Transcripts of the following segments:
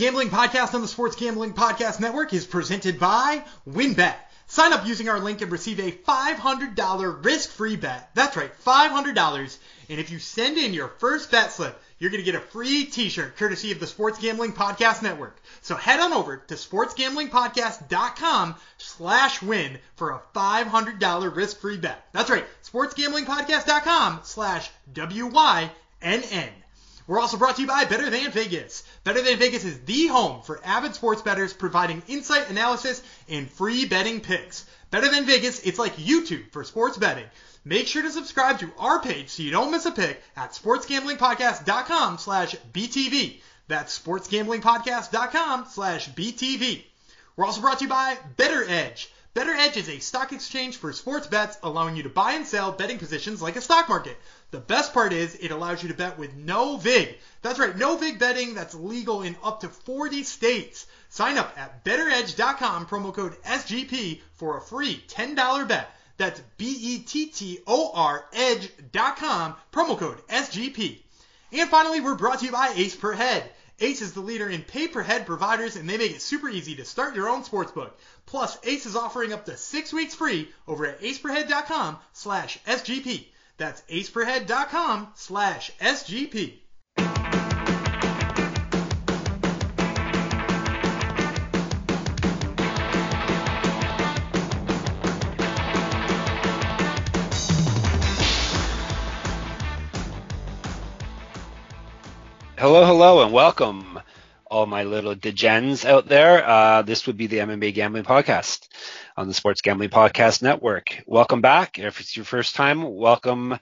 Gambling Podcast on the Sports Gambling Podcast Network is presented by WynnBET. Sign up using our link and receive a $500 risk-free bet. That's right, $500. And if you send in your first bet slip, you're going to get a free t-shirt courtesy of the Sports Gambling Podcast Network. So head on over to sportsgamblingpodcast.com slash win for a $500 risk-free bet. That's right, sportsgamblingpodcast.com slash W-Y-N-N. We're also brought to you by Better Than Vegas. Better Than Vegas is the home for avid sports bettors providing insight, analysis, and free betting picks. Better Than Vegas, it's like YouTube for sports betting. Make sure to subscribe to our page so you don't miss a pick at sportsgamblingpodcast.com slash BTV. That's sportsgamblingpodcast.com slash BTV. We're also brought to you by Bettor Edge. Bettor Edge is a stock exchange for sports bets, allowing you to buy and sell betting positions like a stock market. The best part is it allows you to bet with no VIG. That's right, no VIG betting that's legal in up to 40 states. Sign up at bettoredge.com, promo code SGP for a free $10 bet. That's B-E-T-T-O-R edge.com, promo code SGP. And finally, we're brought to you by Ace Per Head. Ace is the leader in pay-per-head providers, and they make it super easy to start your own sportsbook. Plus, Ace is offering up to six weeks free over at aceperhead.com slash SGP. That's aceperhead.com slash SGP. Hello, hello, and welcome, all my little degens out there. Uh, this would be the MMA Gambling Podcast on the Sports Gambling Podcast Network. Welcome back. If it's your first time, welcome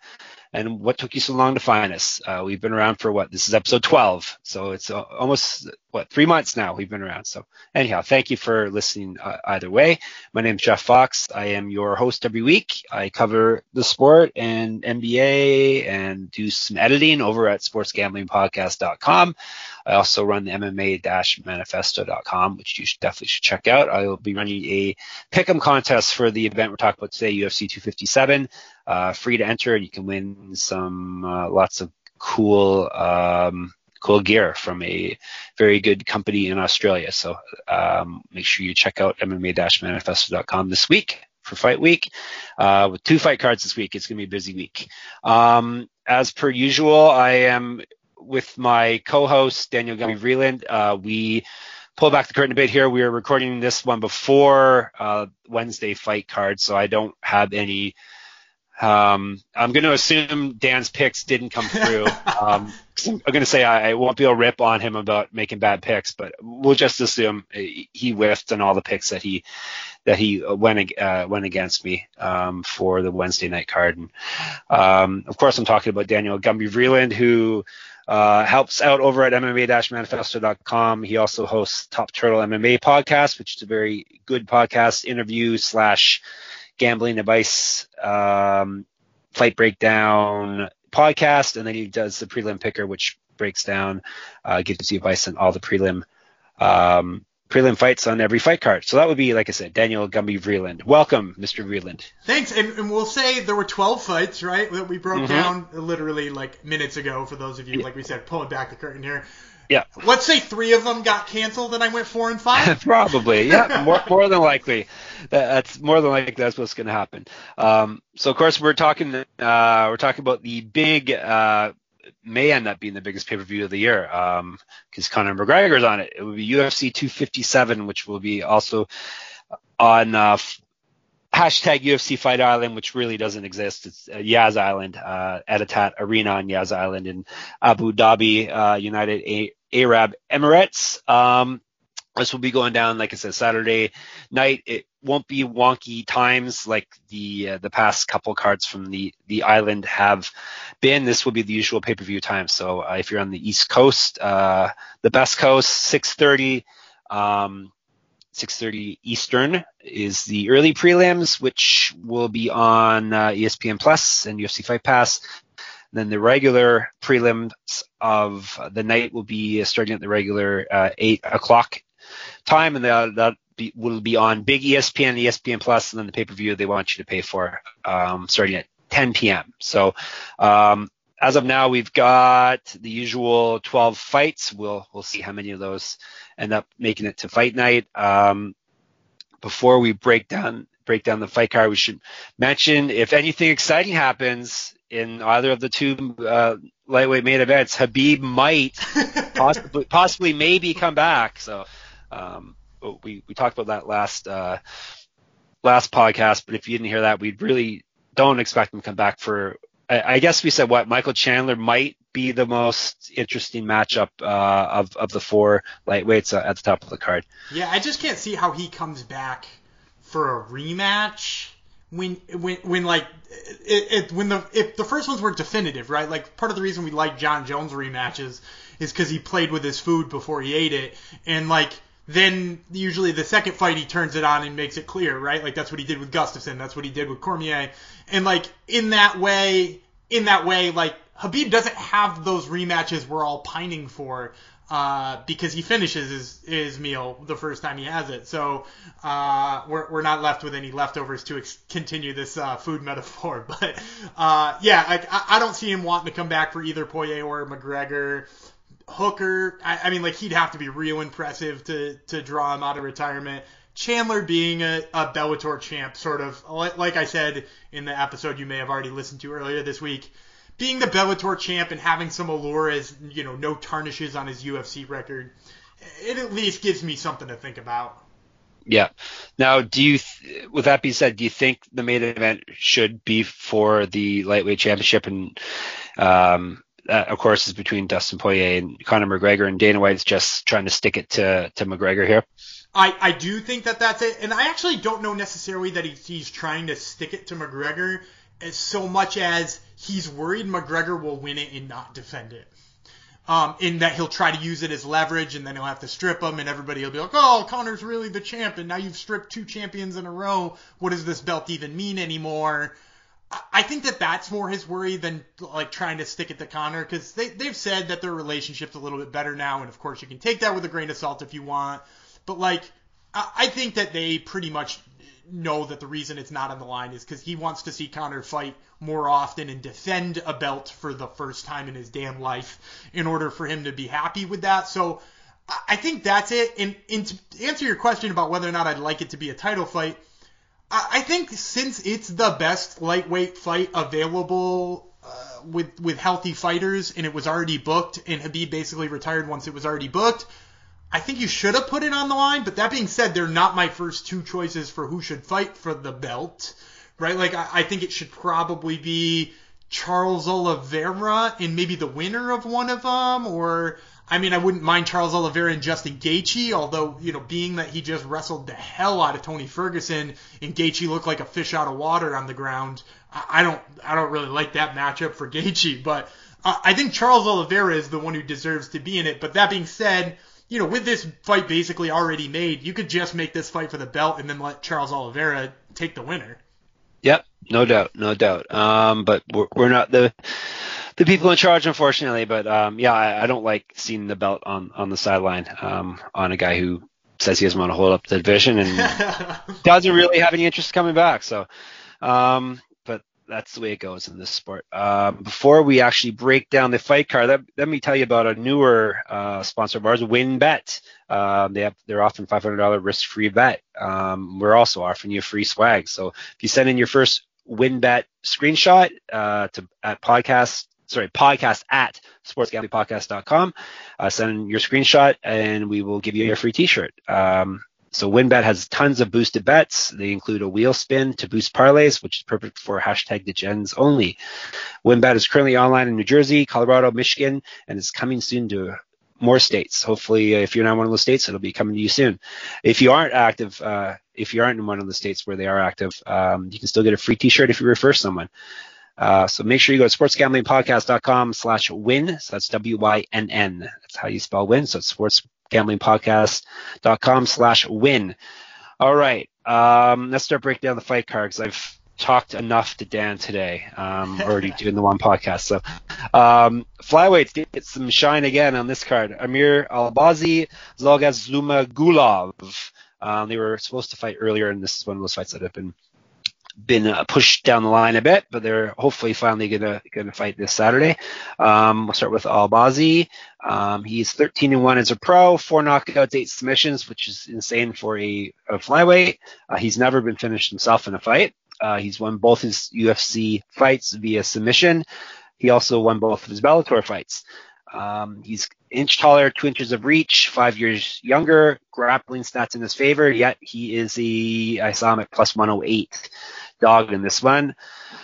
and what took you so long to find us? Uh, we've been around for what? This is episode 12, so it's uh, almost what three months now we've been around. So anyhow, thank you for listening. Uh, either way, my name is Jeff Fox. I am your host every week. I cover the sport and NBA and do some editing over at SportsGamblingPodcast.com. I also run the MMA-manifesto.com, which you should definitely should check out. I will be running a pick'em contest for the event we're talking about today, UFC 257 uh, free to enter, and you can win some uh, lots of cool um, cool gear from a very good company in Australia. So um, make sure you check out MMA-manifesto.com this week for fight week. Uh, with two fight cards this week, it's going to be a busy week. Um, as per usual, I am with my co-host Daniel Gumby Vreeland. Uh, we pull back the curtain a bit here. We are recording this one before uh, Wednesday fight card, so I don't have any um, I'm going to assume Dan's picks didn't come through. Um, I'm going to say I, I, won't be a rip on him about making bad picks, but we'll just assume he whiffed on all the picks that he that he went uh, went against me um, for the Wednesday night card. And um, of course, I'm talking about Daniel Gumby Vreeland, who uh, helps out over at MMA-manifesto.com. He also hosts Top Turtle MMA podcast, which is a very good podcast interview slash gambling advice, um, fight breakdown podcast, and then he does the prelim picker, which breaks down, uh, gives you advice on all the prelim um, prelim fights on every fight card. So that would be, like I said, Daniel Gumby Vreeland. Welcome, Mr. Vreeland. Thanks. And, and, we'll say there were 12 fights, right, that we broke mm-hmm. down literally like minutes ago for those of you, like we said, pulling back the curtain here. Yeah. Let's say three of them got canceled and I went four and five. Probably. Yeah. more, more than likely. that's more than likely that's what's going to happen. Um, so of course we're talking, uh, we're talking about the big, uh, may end up being the biggest pay-per-view of the year because um, Conor McGregor's on it. It would be UFC 257, which will be also on uh, hashtag UFC Fight Island, which really doesn't exist. It's uh, Yas Island, uh, Etihad Arena on Yas Island in Abu Dhabi, uh, United A- Arab Emirates. Um, this will be going down, like I said, Saturday night. It won't be wonky times like the uh, the past couple cards from the the island have been. This will be the usual pay per view time. So uh, if you're on the East Coast, uh, the best coast, 6:30. Um, 6:30 Eastern is the early prelims, which will be on uh, ESPN Plus and UFC Fight Pass. Then the regular prelims of the night will be starting at the regular uh, eight o'clock time, and that, that be, will be on Big ESPN, ESPN Plus, and then the pay per view they want you to pay for um, starting at 10 p.m. So um, as of now, we've got the usual 12 fights. We'll we'll see how many of those end up making it to fight night. Um, before we break down break down the fight card, we should mention if anything exciting happens in either of the two uh, lightweight main events, Khabib might possibly possibly maybe come back. So um, we we talked about that last uh, last podcast, but if you didn't hear that, we really don't expect him to come back for. I, I guess we said what Michael Chandler might be the most interesting matchup uh, of of the four lightweights uh, at the top of the card. Yeah, I just can't see how he comes back for a rematch when when when like it, it when the if the first ones were definitive, right? Like part of the reason we like Jon Jones rematches is because he played with his food before he ate it, and like then usually the second fight he turns it on and makes it clear, right? Like that's what he did with Gustafsson, that's what he did with Cormier, and like in that way, in that way, like Khabib doesn't have those rematches we're all pining for. Uh, because he finishes his, his meal the first time he has it. So uh, we're, we're not left with any leftovers to ex- continue this uh, food metaphor. But uh, yeah, I, I don't see him wanting to come back for either Poirier or McGregor. Hooker, I, I mean, like he'd have to be real impressive to to draw him out of retirement. Chandler being a, a Bellator champ, sort of like I said in the episode you may have already listened to earlier this week, being the Bellator champ and having some allure as you know no tarnishes on his UFC record, it at least gives me something to think about. Yeah. Now, do you, with that being said, do you think the main event should be for the lightweight championship and um, that, of course, is between Dustin Poirier and Conor McGregor, and Dana White's just trying to stick it to, to McGregor here. I, I do think that that's it, and I actually don't know necessarily that he, he's trying to stick it to McGregor as so much as he's worried McGregor will win it and not defend it. Um, in that he'll try to use it as leverage, and then he'll have to strip him, and everybody will be like, "Oh, Conor's really the champ, and now you've stripped two champions in a row. What does this belt even mean anymore?" I think that that's more his worry than like trying to stick it to Conor because they they've said that their relationship's a little bit better now, and of course you can take that with a grain of salt if you want. But like, I think that they pretty much know that the reason it's not on the line is because he wants to see Conor fight more often and defend a belt for the first time in his damn life in order for him to be happy with that. So I think that's it. And, and to answer your question about whether or not I'd like it to be a title fight I think since it's the best lightweight fight available uh, with with healthy fighters, and it was already booked, and Khabib basically retired once it was already booked. I think you should have put it on the line. But that being said, they're not my first two choices for who should fight for the belt, right? Like I, I think it should probably be Charles Oliveira and maybe the winner of one of them, or I mean, I wouldn't mind Charles Oliveira and Justin Gaethje, although you know, being that he just wrestled the hell out of Tony Ferguson and Gaethje looked like a fish out of water on the ground, I don't, I don't really like that matchup for Gaethje. But uh, I think Charles Oliveira is the one who deserves to be in it. But that being said, you know, with this fight basically already made, you could just make this fight for the belt and then let Charles Oliveira take the winner. Yep, no doubt, no doubt. Um, but we're, we're not the the people in charge, unfortunately. But um, yeah, I, I, don't like seeing the belt on on the sideline um, on a guy who says he doesn't want to hold up the division and doesn't really have any interest coming back. So, um, that's the way it goes in this sport. Um, before we actually break down the fight card, let, let me tell you about a newer uh, sponsor of ours, WynnBET. Um, they have they're offering $500 risk-free bet. Um, we're also offering you free swag. So if you send in your first WynnBET screenshot uh, to at podcast sorry, podcast at sportsgamblingpodcast.com. Uh, send your screenshot and we will give you your free t-shirt. Um, so WynnBET has tons of boosted bets. They include a wheel spin to boost parlays, which is perfect for hashtag the gens only. WynnBET is currently online in New Jersey, Colorado, Michigan, and is coming soon to more states. Hopefully, uh, if you're not one of those states, it'll be coming to you soon. If you aren't active, uh, if you aren't in one of the states where they are active, um, you can still get a free T-shirt if you refer someone. Uh, so make sure you go to sportsgamblingpodcast.com slash win. So that's W-Y-N-N. That's how you spell win. So it's sportsgamblingpodcast.com slash win. All right. Um, let's start breaking down the fight card because I've talked enough to Dan today. Um, already doing the one podcast. So, um, flyweights get some shine again on this card. Amir Albazi, Zhalgas Zhumagulov. Um, they were supposed to fight earlier, and this is one of those fights that have been been uh, pushed down the line a bit, but they're hopefully finally gonna gonna fight this Saturday. Um, we'll start with Albazi. Um, he's 13 and one as a pro, four knockouts, eight submissions, which is insane for a, a flyweight. Uh, he's never been finished himself in a fight. Uh, he's won both his UFC fights via submission. He also won both of his Bellator fights. Um, he's inch taller, two inches of reach, five years younger, grappling stats in his favor, yet he is a, I saw him at plus 108 dog in this one.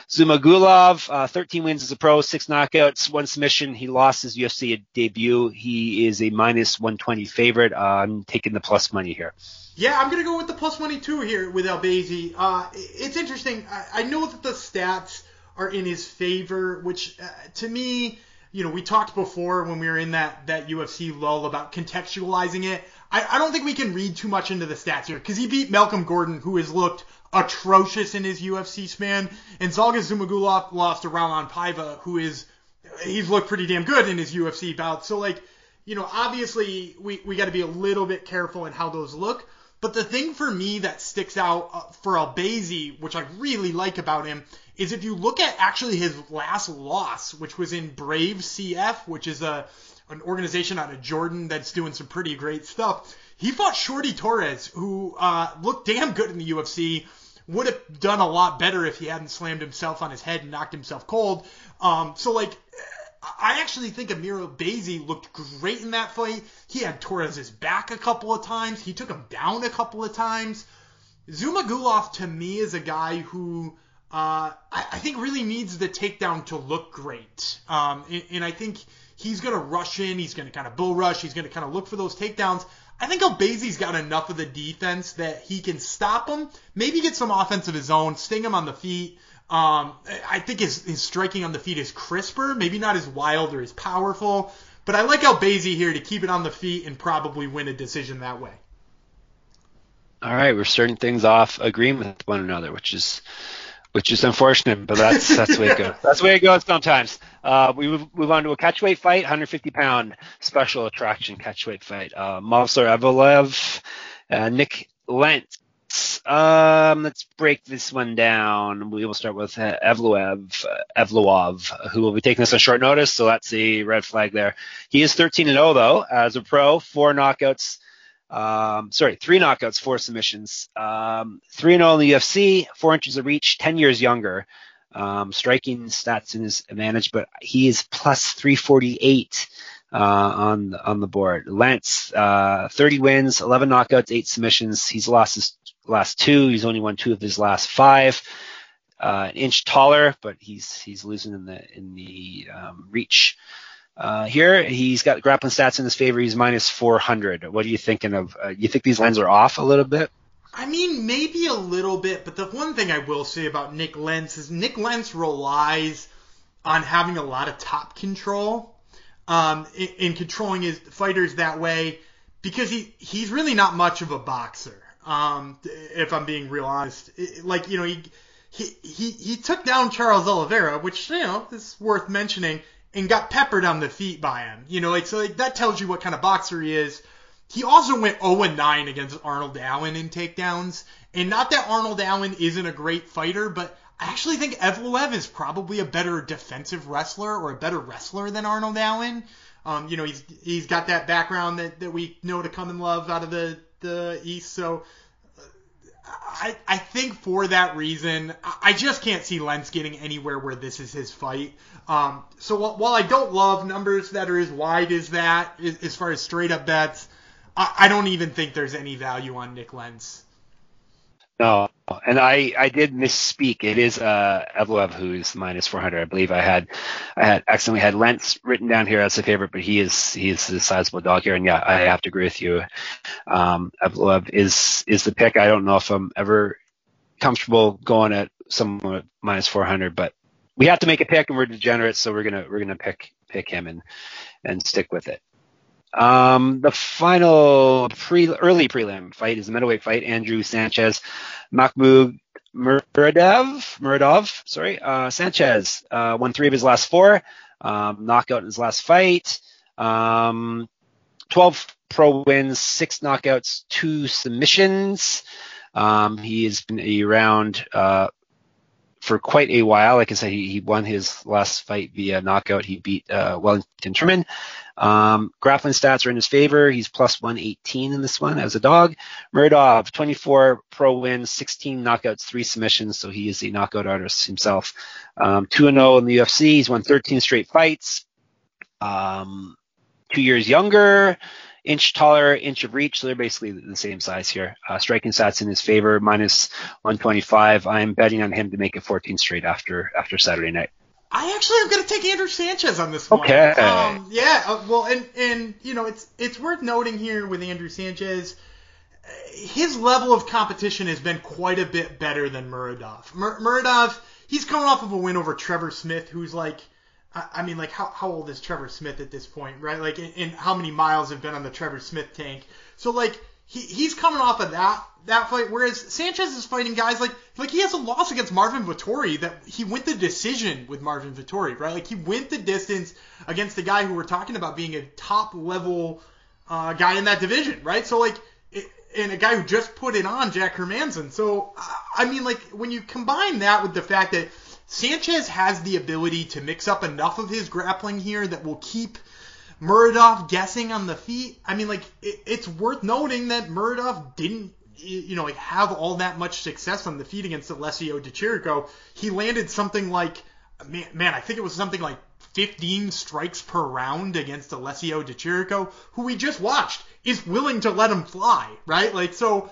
Zhumagulov, uh, 13 wins as a pro, six knockouts, one submission. He lost his UFC debut. He is a minus 120 favorite. Uh, I'm taking the plus money here. Yeah, I'm gonna go with the plus money too here with Albazi. Uh, it's interesting. I, I, know that the stats are in his favor, which uh, to me you know, we talked before when we were in that that UFC lull about contextualizing it. I, I don't think we can read too much into the stats here because he beat Malcolm Gordon, who has looked atrocious in his UFC span, and Zhalgas Zhumagulov lost to Raulian Paiva, who is he's looked pretty damn good in his UFC bout. So like, you know, obviously we we got to be a little bit careful in how those look. But the thing for me that sticks out uh, for Albazi, which I really like about him, is if you look at actually his last loss, which was in Brave CF, which is a an organization out of Jordan that's doing some pretty great stuff. He fought Shorty Torres, who uh, looked damn good in the UFC. Would have done a lot better if he hadn't slammed himself on his head and knocked himself cold. Um, so like, I actually think Amir Albazi looked great in that fight. He had Torres's back a couple of times. He took him down a couple of times. Zhumagulov to me is a guy who uh, I, I, think really needs the takedown to look great. Um, and, and, I think he's going to rush in. He's going to kind of bull rush. He's going to kind of look for those takedowns. I think Albazi's got enough of the defense that he can stop him, maybe get some offense of his own, sting him on the feet. Um, I think his, his striking on the feet is crisper, maybe not as wild or as powerful, but I like Albazi here to keep it on the feet and probably win a decision that way. All right, we're starting things off agreeing with one another, which is which is unfortunate, but that's that's the way it goes. That's the way it goes sometimes. Uh, we move, on to a catchweight fight, 150 pound special attraction catchweight fight. Uh, Movsar Evloev, uh, Nik Lentz. Um, let's break this one down. We will start with uh, Evloev, uh, Evloev, who will be taking this on short notice, so that's the red flag there. He is 13 and 0 though as a pro, four knockouts, um, sorry, three knockouts, four submissions. Um, three and all in the UFC, four inches of reach, ten years younger. Um, striking stats in his advantage, but he is plus 348 uh, on on the board. Lentz, uh, 30 wins, 11 knockouts, eight submissions. He's lost his last two. He's only won two of his last five. Uh, an inch taller, but he's he's losing in the in the um, reach. Uh, here, he's got grappling stats in his favor. He's minus 400. What are you thinking of? Uh, you think these lines are off a little bit? I mean, maybe a little bit, but the one thing I will say about Nik Lentz is Nik Lentz relies on having a lot of top control um, in, in controlling his fighters that way because he he's really not much of a boxer. Um, if I'm being real honest, like you know he he he, he took down Charles Oliveira, which you know is worth mentioning and got peppered on the feet by him. You know, like so like, that tells you what kind of boxer he is. He also went 0-9 against Arnold Allen in takedowns. And not that Arnold Allen isn't a great fighter, but I actually think Evloev is probably a better defensive wrestler or a better wrestler than Arnold Allen. Um, you know, he's he's got that background that, that we know to come and love out of the, the East. So I, I think for that reason, I just can't see Lentz getting anywhere where this is his fight. Um, so while I don't love numbers that are as wide as that, as far as straight up bets, I, I don't even think there's any value on Nik Lentz. No, and I I did misspeak. It is uh Evloev who's minus 400. I believe I had I had accidentally had Lentz written down here as a favorite, but he is he is a sizable dog here, and yeah, I have to agree with you. Um, Evloev is is the pick. I don't know if I'm ever comfortable going at someone minus 400, but we have to make a pick, and we're degenerates, so we're gonna we're gonna pick pick him and and stick with it. Um, the final pre early prelim fight is the middleweight fight. Andrew Sanchez, Mahmoud Muradov, Muradov, sorry, uh, Sanchez uh, won three of his last four, um, knockout in his last fight. Um, 12 pro wins, six knockouts, two submissions. Um, he has been around uh, for quite a while. Like I said, he, he won his last fight via knockout. He beat uh, Wellington Turman. Um, grappling stats are in his favor. He's plus 118 in this one as a dog. Muradov, 24 pro wins, 16 knockouts, three submissions. So he is a knockout artist himself. Um, 2 0 in the UFC. He's won 13 straight fights. Um, two years younger inch taller, inch of reach. So they're basically the same size here. Uh, striking stats in his favor, minus 125. I'm betting on him to make it 14 straight after after Saturday night. I actually am going to take Andrew Sanchez on this one. Okay. Um, yeah. Uh, well, and and you know it's it's worth noting here with Andrew Sanchez, his level of competition has been quite a bit better than Muradov. Mur- Muradov, he's coming off of a win over Trevor Smith, who's like I mean, like, how, how old is Trevor Smith at this point, right? Like, and how many miles have been on the Trevor Smith tank? So, like, he, he's coming off of that that fight, whereas Sanchez is fighting guys like like he has a loss against Marvin Vettori that he went the decision with Marvin Vettori, right? Like he went the distance against the guy who we're talking about being a top level uh, guy in that division, right? So like. It, and a guy who just put it on Jack Hermansson. So, I mean, like, when you combine that with the fact that Sanchez has the ability to mix up enough of his grappling here that will keep Muradov guessing on the feet. I mean, like it, it's worth noting that Muradov didn't, you know, like have all that much success on the feet against Alessio Di Chirico. He landed something like, man, man, I think it was something like 15 strikes per round against Alessio Di Chirico, who we just watched is willing to let him fly, right? Like so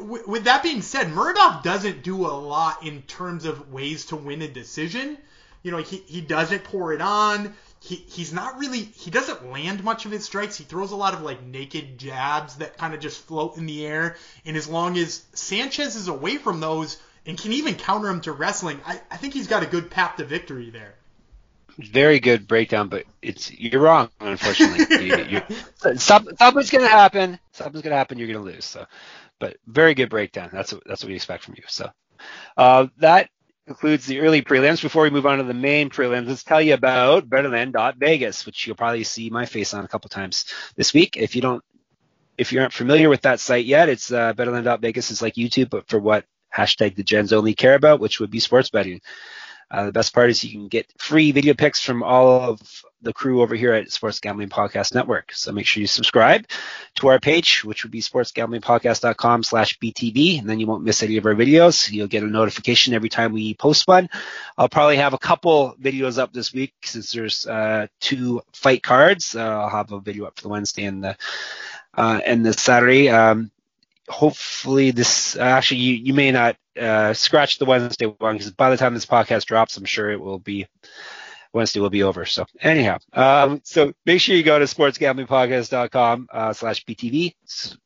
with that being said, Muradov doesn't do a lot in terms of ways to win a decision. You know, he, he doesn't pour it on. He, he's not really he doesn't land much of his strikes. He throws a lot of like naked jabs that kind of just float in the air. And as long as Sanchez is away from those and can even counter him to wrestling, I, I think he's got a good path to victory there very good breakdown, but it's you're wrong, unfortunately. you, something's gonna happen. Something's gonna happen. You're gonna lose. So, but very good breakdown. That's what, that's what we expect from you. So uh, that concludes the early prelims. Before we move on to the main prelims, let's tell you about Vegas, which you'll probably see my face on a couple times this week. If you don't, if you aren't familiar with that site yet, it's uh, Vegas is like YouTube, but for what hashtag the gens only care about, which would be sports betting. Uh, the best part is you can get free video picks from all of the crew over here at Sports Gambling Podcast Network. So make sure you subscribe to our page, which would be sportsgamblingpodcast.com slash BTV, and then you won't miss any of our videos. You'll get a notification every time we post one. I'll probably have a couple videos up this week since there's uh, two fight cards. Uh, I'll have a video up for the Wednesday and the uh, and the Saturday. Um, hopefully this actually you, you may not uh, scratch the Wednesday one because by the time this podcast drops, I'm sure it will be Wednesday will be over. So anyhow, um, so make sure you go to sportsgamblingpodcast.com uh, slash BTV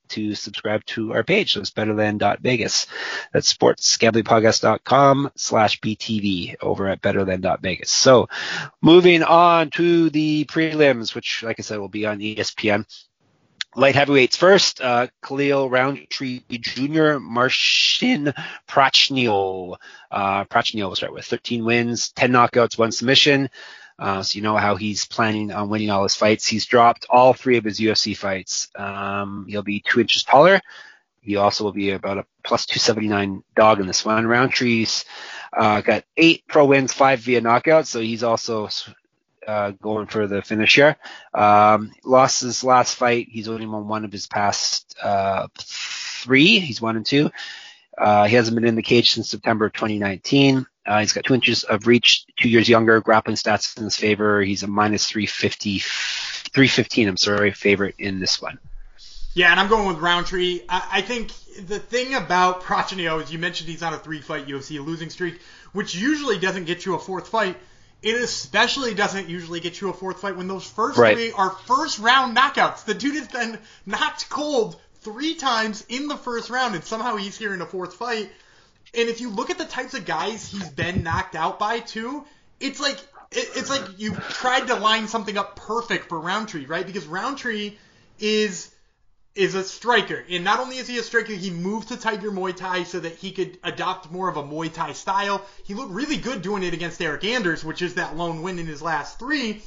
to subscribe to our page. So it's better than Vegas. That's sportsgamblingpodcast.com slash BTV over at better than Vegas. So moving on to the prelims, which like I said will be on ESPN light heavyweights first, uh, Khalil Rountree Jr., Marcin Prachnio. Uh, will start with 13 wins, 10 knockouts, one submission. Uh, so you know how he's planning on winning all his fights. He's dropped all three of his UFC fights. Um, he'll be two inches taller. He also will be about a plus 279 dog in this one. Rountree's uh, got eight pro wins, five via knockout, so he's also uh, going for the finish here. Um, lost his last fight. He's only won one of his past uh, three. He's one and two. Uh, he hasn't been in the cage since September 2019. Uh, he's got two inches of reach, two years younger. Grappling stats in his favor. He's a minus 350, 315. I'm sorry, favorite in this one. Yeah, and I'm going with Rountree. I, I think the thing about Prachnio is you mentioned he's on a three-fight UFC losing streak, which usually doesn't get you a fourth fight. It especially doesn't usually get you a fourth fight when those first right. three are first round knockouts. The dude has been knocked cold three times in the first round, and somehow he's here in a fourth fight. And if you look at the types of guys he's been knocked out by too, it's like it, it's like you tried to line something up perfect for Rountree, right? Because Rountree is is a striker. And not only is he a striker, he moved to Tiger Muay Thai so that he could adopt more of a Muay Thai style. He looked really good doing it against Eryk Anders, which is that lone win in his last three.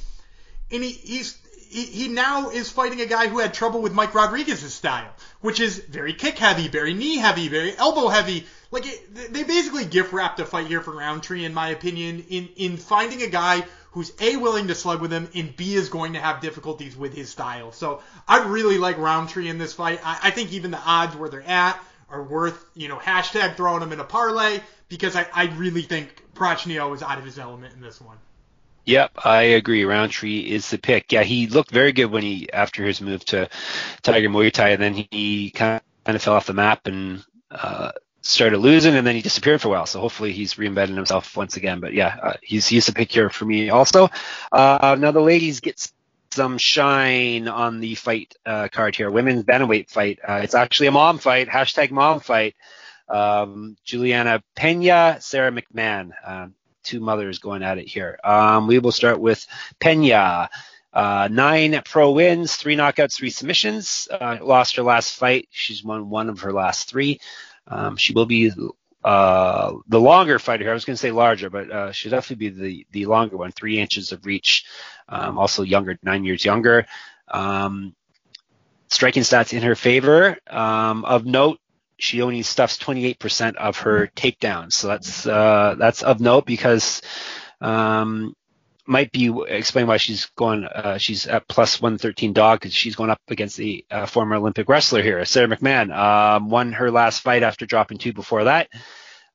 And he, he's he, now is fighting a guy who had trouble with Mike Rodriguez's style, which is very kick heavy, very knee heavy, very elbow heavy. Like it, they basically gift wrapped a fight here for Rountree, in my opinion, in in finding a guy who's a willing to slug with him and b is going to have difficulties with his style. So I really like Rountree in this fight. I, I think even the odds where they're at are worth you know hashtag throwing him in a parlay because I, I really think Prachnio is out of his element in this one. Yep, I agree. Rountree is the pick. Yeah, he looked very good when he after his move to Tiger Muay Thai, and then he kind of fell off the map and uh, started losing, and then he disappeared for a while. So hopefully he's reinvented himself once again. But yeah, uh, he's he's the pick here for me also. Uh, now the ladies get some shine on the fight uh, card here. Women's bantamweight fight. Uh, it's actually a mom fight. Hashtag mom fight. Um, Julianna Pena, Sara McMann. Um, two mothers going at it here. Um, we will start with Pena. Uh, nine pro wins, three knockouts, three submissions. Uh, lost her last fight. She's won one of her last three. Um, she will be uh, the longer fighter here. I was going to say larger, but uh, she'll definitely be the, the longer one, three inches of reach. Um, also younger, nine years younger. Um, striking stats in her favor. Um, of note, she only stuffs 28% of her takedowns. So that's uh, that's of note because um, might be explain why she's going. Uh, she's at plus 113 dog because she's going up against the uh, former Olympic wrestler here, Sara McMann. Um, won her last fight after dropping two before that.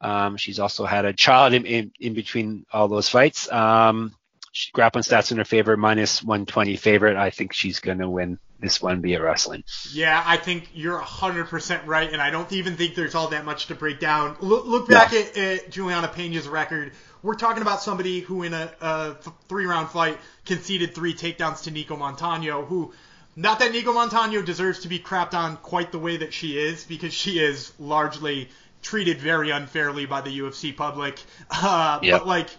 Um, she's also had a child in, in, in between all those fights. Um, grappling stats in her favor, minus 120 favorite. I think she's going to win this one via wrestling. Yeah, I think you're 100% right, and I don't even think there's all that much to break down. Look, look back yeah. at, at, Julianna Pena's record. We're talking about somebody who, in a, a three round fight, conceded three takedowns to Nicco Montaño, who. Not that Nicco Montaño deserves to be crapped on quite the way that she is, because she is largely treated very unfairly by the UFC public. Uh, yep. But like,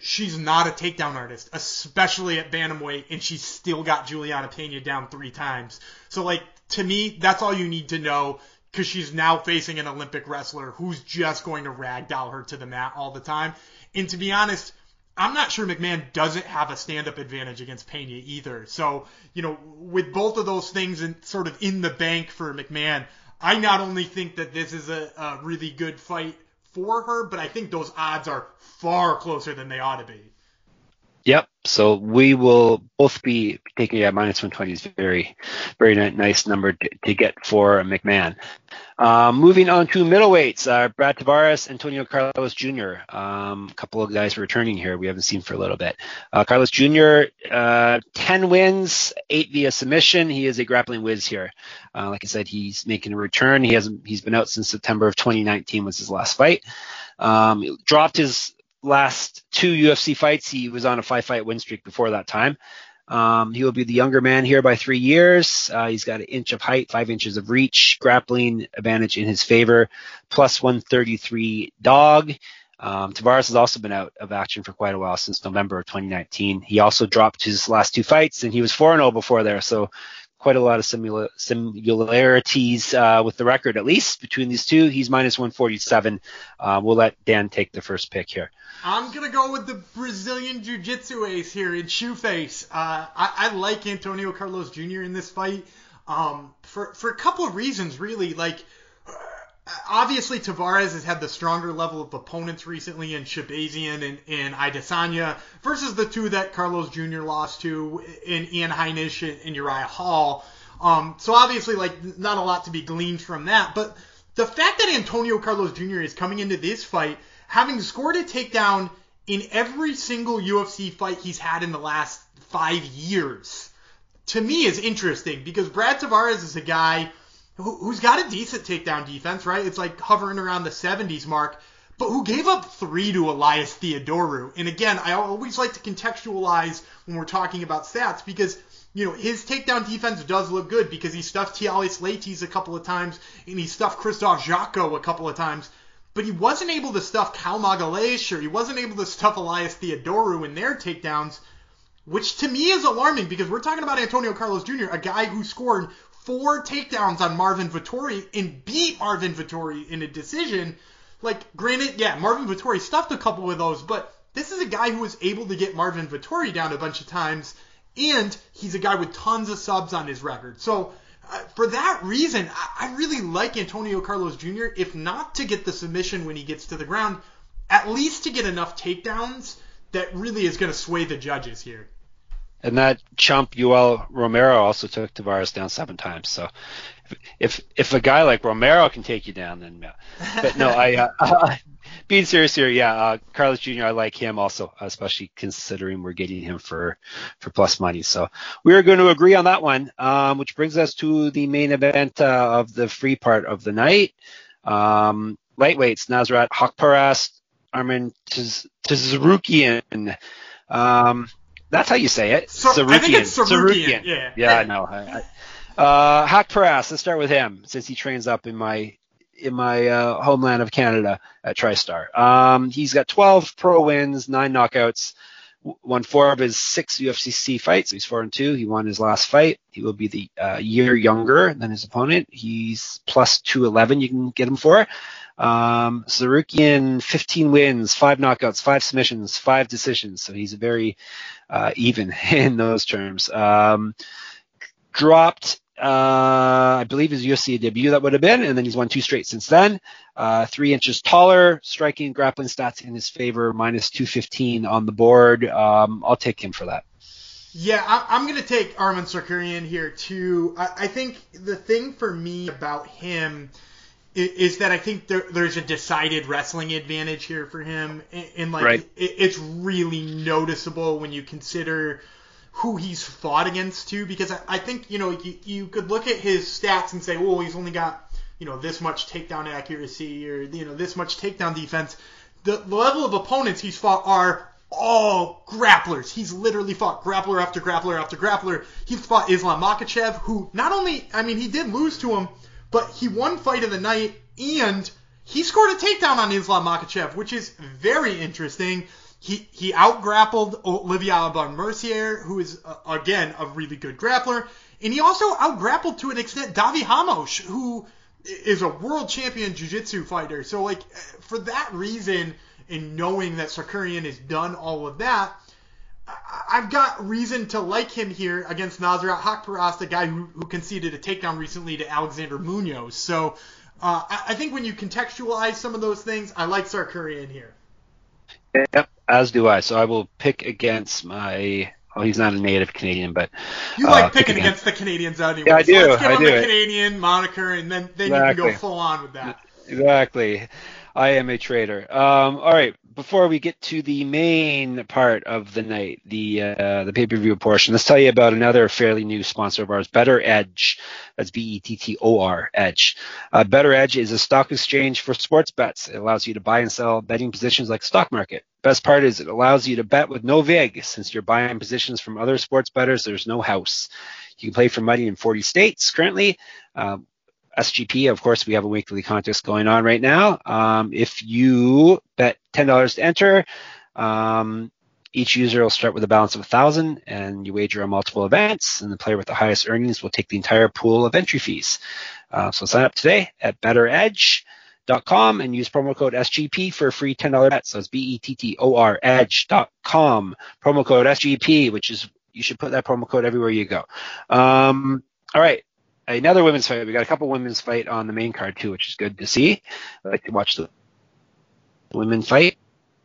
she's not a takedown artist, especially at bantamweight, and she's still got Julianna Pena down three times. So like to me, that's all you need to know because she's now facing an Olympic wrestler who's just going to ragdoll her to the mat all the time. And to be honest, I'm not sure McMann doesn't have a stand-up advantage against Pena either. So, you know, with both of those things and sort of in the bank for McMann, I not only think that this is a, a really good fight for her, but I think those odds are far closer than they ought to be. Yep. So we will both be taking at minus 120 is very, very nice number to, to get for McMann. Um, moving on to middleweights, uh, Brad Tavares, Antonio Carlos Jr. Um, a couple of guys returning here we haven't seen for a little bit. Uh, Carlos Jr. Uh, 10 wins, eight via submission. He is a grappling whiz here. Uh, like I said, he's making a return. He hasn't. He's been out since September of 2019 was his last fight. Um, dropped his last two UFC fights, he was on a five fight win streak before that time. Um, he will be the younger man here by three years. Uh, he's got an inch of height, five inches of reach, grappling advantage in his favor, plus 133 dog. Um, Tavares has also been out of action for quite a while since November of 2019. He also dropped his last two fights, and he was 4-0 before there, so quite a lot of simula- similarities uh, with the record, at least between these two. He's minus 147. Uh, we'll let Dan take the first pick here. I'm gonna go with the Brazilian Jiu-Jitsu ace here in Shoeface. Uh, I, I like Antonio Carlos Jr. in this fight um, for for a couple of reasons, really. Like obviously Tavares has had the stronger level of opponents recently in Shahbazyan and, and Adesanya versus the two that Carlos Jr. lost to in Ian Heinisch and, and Uriah Hall. Um, so obviously, like, not a lot to be gleaned from that. But the fact that Antonio Carlos Jr. is coming into this fight having scored a takedown in every single UFC fight he's had in the last five years, to me is interesting because Brad Tavares is a guy – who, has got a decent takedown defense, right? It's like hovering around the 70s mark, but who gave up three to Elias Theodorou. And again, I always like to contextualize when we're talking about stats because you know, his takedown defense does look good because he stuffed Thales Leites a couple of times and he stuffed Krzysztof Jotko a couple of times. But he wasn't able to stuff Caio Magalhães or he wasn't able to stuff Elias Theodorou in their takedowns, which to me is alarming because we're talking about Antonio Carlos Jr., a guy who scored four takedowns on Marvin Vettori and beat Marvin Vettori in a decision. Like, granted, yeah, Marvin Vettori stuffed a couple of those, but this is a guy who was able to get Marvin Vettori down a bunch of times and he's a guy with tons of subs on his record. So uh, for that reason, I, I really like Antonio Carlos Jr. If not to get the submission when he gets to the ground, at least to get enough takedowns that really is going to sway the judges here. And that chump Yoel Romero also took Tavares down seven times. So if if a guy like Romero can take you down, then yeah. But no, I uh, being serious here, yeah, uh, Carlos Jr. I like him also, especially considering we're getting him for for plus money. So we are going to agree on that one, um, which brings us to the main event uh, of the free part of the night. Um, lightweights: Nasrat Haqparast, Arman Tsarukyan. Um, that's how you say it. So, I think it's. Yeah. Yeah, I know. I, I, uh, Haqparast, let's start with him since he trains up in my in my uh, homeland of Canada at TriStar. Um, he's got 12 pro wins, nine knockouts, won four of his six UFCC fights. He's four and two. He won his last fight. He will be the uh, year younger than his opponent. He's plus 211. You can get him for. Um, Tsarukyan, 15 wins, five knockouts, five submissions, five decisions. So he's very uh, even in those terms. Um, dropped uh, I believe his UFC debut that would have been, and then he's won two straight since then. Uh, three inches taller, striking, grappling stats in his favor, minus 215 on the board. Um, I'll take him for that. Yeah, I, am going to take Arman Tsarukyan here too. I, I, think the thing for me about him is, that I think there, there's a decided wrestling advantage here for him, and, and like right. it, it's really noticeable when you consider who he's fought against too, because I, I think you know you, you could look at his stats and say, well, he's only got you know this much takedown accuracy or you know this much takedown defense. The, the level of opponents he's fought are all grapplers. He's literally fought grappler after grappler after grappler. He's fought Islam Makhachev, who not only I mean he did lose to him, but he won fight of the night and he scored a takedown on Islam Makhachev, which is very interesting. He he outgrappled Olivier Aubin Mercier, who is uh, again a really good grappler, and he also outgrappled to an extent Davi Ramos, who is a world champion jiu-jitsu fighter. So like for that reason, and knowing that Tsarukyan has done all of that, I've got reason to like him here against Nasrat Haqparast, a guy who, who conceded a takedown recently to Alexander Munoz. So uh, I, I, think when you contextualize some of those things, I like Tsarukyan here. Yep, as do I. So I will pick against my. Oh, he's not a native Canadian, but you like uh, picking against, against the Canadians anyway. Yeah, I do. So let's give I him do the Canadian moniker, and then then exactly. you can go full on with that. Exactly. I am a traitor. Um, all right. Before we get to the main part of the night, the uh, the pay per view portion, let's tell you about another fairly new sponsor of ours, Bettor Edge. That's B E T T O R Edge. Uh, Bettor Edge is a stock exchange for sports bets. It allows you to buy and sell betting positions like stock market. Best part is it allows you to bet with no vig. Since you're buying positions from other sports bettors, there's no house. You can play for money in 40 states currently. Um, SGP, of course, we have a weekly contest going on right now. Um, if you bet $10 to enter, um, each user will start with a balance of 1000 and you wager on multiple events, and the player with the highest earnings will take the entire pool of entry fees. Uh, so sign up today at bettoredge.com and use promo code SGP for a free $10 bet. So it's B-E-T-T-O-R edge.com, promo code SGP, which is, you should put that promo code everywhere you go. Um, all right another women's fight. We got a couple women's fight on the main card too, which is good to see. I like to watch the women fight.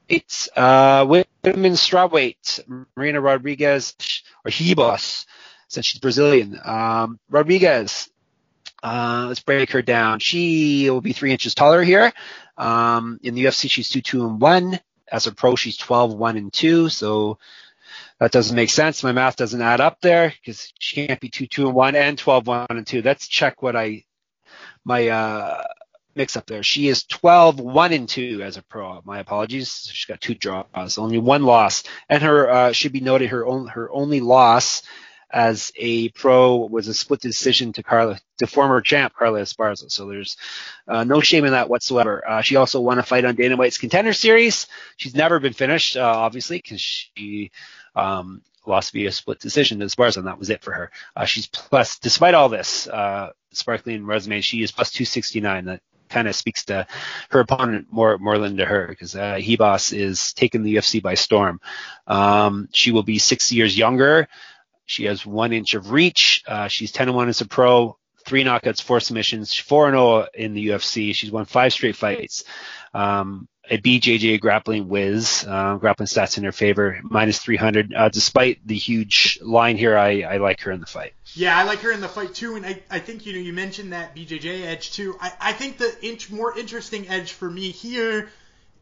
It's uh, women's strawweight. Marina Rodriguez or Ribas, since she's Brazilian. Um, Rodriguez. Uh, let's break her down. She will be three inches taller here. Um, in the UFC, she's two two and one. As a pro, she's 12 one and two. So that doesn't make sense. My math doesn't add up there because she can't be two, two and one and 12, one and two. Let's check what I, my, uh, mix up there. She is 12, one and two as a pro. My apologies. She's got two draws, only one loss. And her, uh, should be noted her only, her only loss as a pro was a split decision to Carla, to former champ Carla Esparza. So there's uh, no shame in that whatsoever. Uh, she also won a fight on Dana White's Contender Series. She's never been finished, uh, obviously, because she um, lost via split decision to Esparza, and that was it for her. Uh, she's plus, despite all this uh, sparkling resume, she is plus 269. That kind of speaks to her opponent more more than to her because uh, Ribas is taking the UFC by storm. Um, she will be six years younger She has one inch of reach. Uh, she's 10 and 1 as a pro, three knockouts, four submissions, 4 and 0 in the UFC. She's won five straight fights. Um, a BJJ grappling whiz, uh, grappling stats in her favor, minus 300. Uh, despite the huge line here, I, I like her in the fight. Yeah, I like her in the fight too, and I, I think you know you mentioned that BJJ edge too. I, I think the inch more interesting edge for me here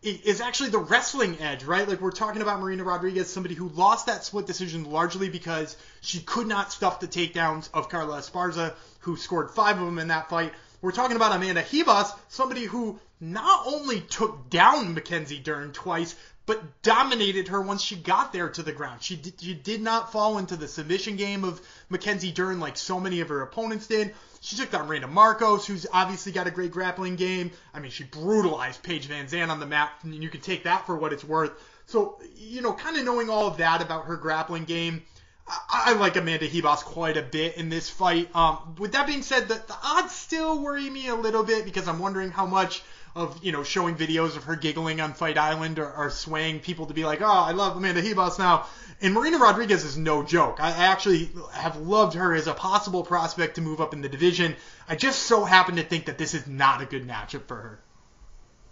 is actually the wrestling edge, right? Like we're talking about Marina Rodriguez, somebody who lost that split decision largely because she could not stuff the takedowns of Carla Esparza, who scored five of them in that fight. We're talking about Amanda Ribas, somebody who not only took down Mackenzie Dern twice, but dominated her once she got there to the ground. She did, she did not fall into the submission game of Mackenzie Dern like so many of her opponents did. She took down Randa Markos, who's obviously got a great grappling game. I mean, she brutalized Paige Van VanZant on the mat, and you can take that for what it's worth. So, you know, kind of knowing all of that about her grappling game, I, I like Amanda Ribas quite a bit in this fight. Um, with that being said, the, the odds still worry me a little bit because I'm wondering how much of you know showing videos of her giggling on Fight Island or, or swaying people to be like, oh, I love Amanda Ribas now. And Marina Rodriguez is no joke. I actually have loved her as a possible prospect to move up in the division. I just so happen to think that this is not a good matchup for her.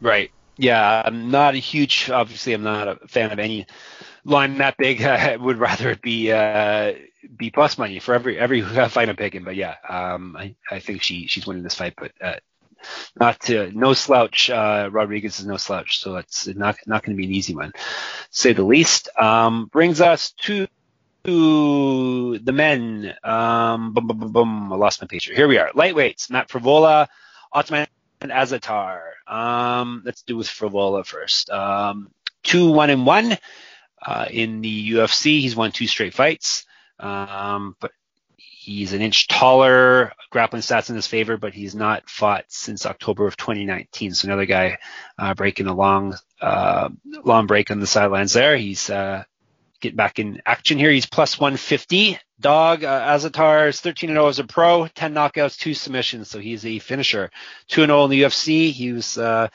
Right. Yeah, I'm not a huge. Obviously, I'm not a fan of any line that big. I would rather it be uh, be plus money for every every fight I'm picking. But yeah, um, I, I think she she's winning this fight. But uh, not to no slouch. Uh, Rodriguez is no slouch, so it's not not going to be an easy one, say the least. Um, brings us to the men. Um, boom, boom, boom, boom. I lost my page. Here we are. Lightweights: Matt Frevola, Ottman Azaitar. Um, let's do with Frevola first. Um, two one and one uh, in the UFC. He's won two straight fights. Um, but He's an inch taller, grappling stats in his favor, but he's not fought since October of 2019. So another guy uh, breaking a long, uh, long break on the sidelines there. He's uh, getting back in action here. He's plus 150. Dog uh, Azaitar is 13 0 as a pro, 10 knockouts, two submissions. So he's a finisher. 2 0 in the UFC. He was uh,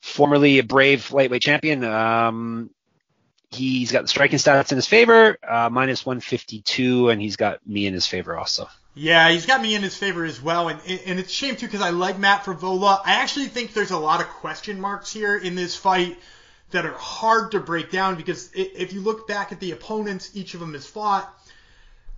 formerly a brave lightweight champion. Um, He's got the striking stats in his favor, uh, minus 152, and he's got me in his favor also. Yeah, he's got me in his favor as well, and and it's a shame too because I like Matt Frevola. I actually think there's a lot of question marks here in this fight that are hard to break down because if you look back at the opponents each of them has fought,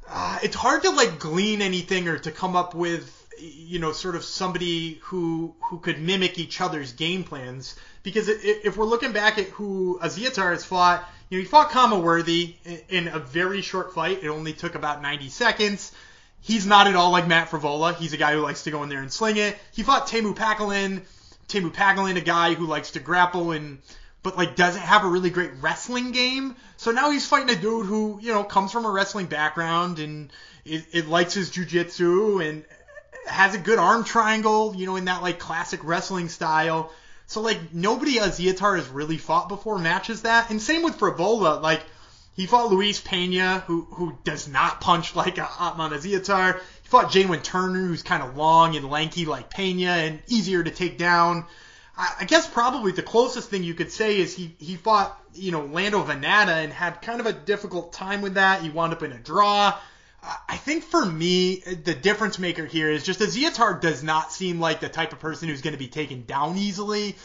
uh, it's hard to like glean anything or to come up with you know sort of somebody who who could mimic each other's game plans because if we're looking back at who Azaitar has fought, you know, he fought Khama Worthy in a very short fight. It only took about 90 seconds. He's not at all like Matt Frevola. He's a guy who likes to go in there and sling it. He fought Teemu Packalén. Teemu Packalén, a guy who likes to grapple and but like doesn't have a really great wrestling game. So now he's fighting a dude who you know comes from a wrestling background and it, it likes his jujitsu and has a good arm triangle, you know, in that like classic wrestling style. So like nobody Azaitar has really fought before matches that. And same with Frevola. Like he fought Luis Pena, who who does not punch like a Ottman Azaitar. He fought Jalen Turner, who's kind of long and lanky like Pena and easier to take down. I, I guess probably the closest thing you could say is he he fought you know Lando Vannata and had kind of a difficult time with that. He wound up in a draw. I think for me, the difference maker here is just Azaitar does not seem like the type of person who's going to be taken down easily.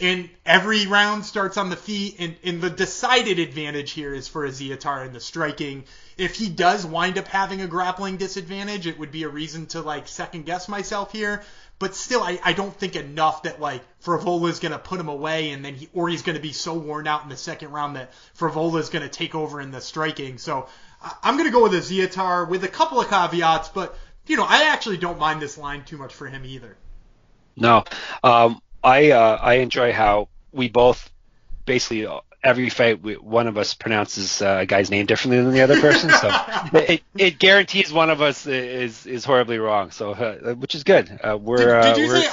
And every round starts on the feet, and, and the decided advantage here is for Azaitar in the striking. If he does wind up having a grappling disadvantage, it would be a reason to like second guess myself here. But still, I, I don't think enough that like Frevola is going to put him away, and then he or he's going to be so worn out in the second round that Frevola is going to take over in the striking. So I'm going to go with Azaitar with a couple of caveats, but you know, I actually don't mind this line too much for him either. No, um, I uh, I enjoy how we both basically every fight we, one of us pronounces uh, a guy's name differently than the other person, so it, it guarantees one of us is is horribly wrong. So uh, which is good. Uh, we're did, did you uh, we're, say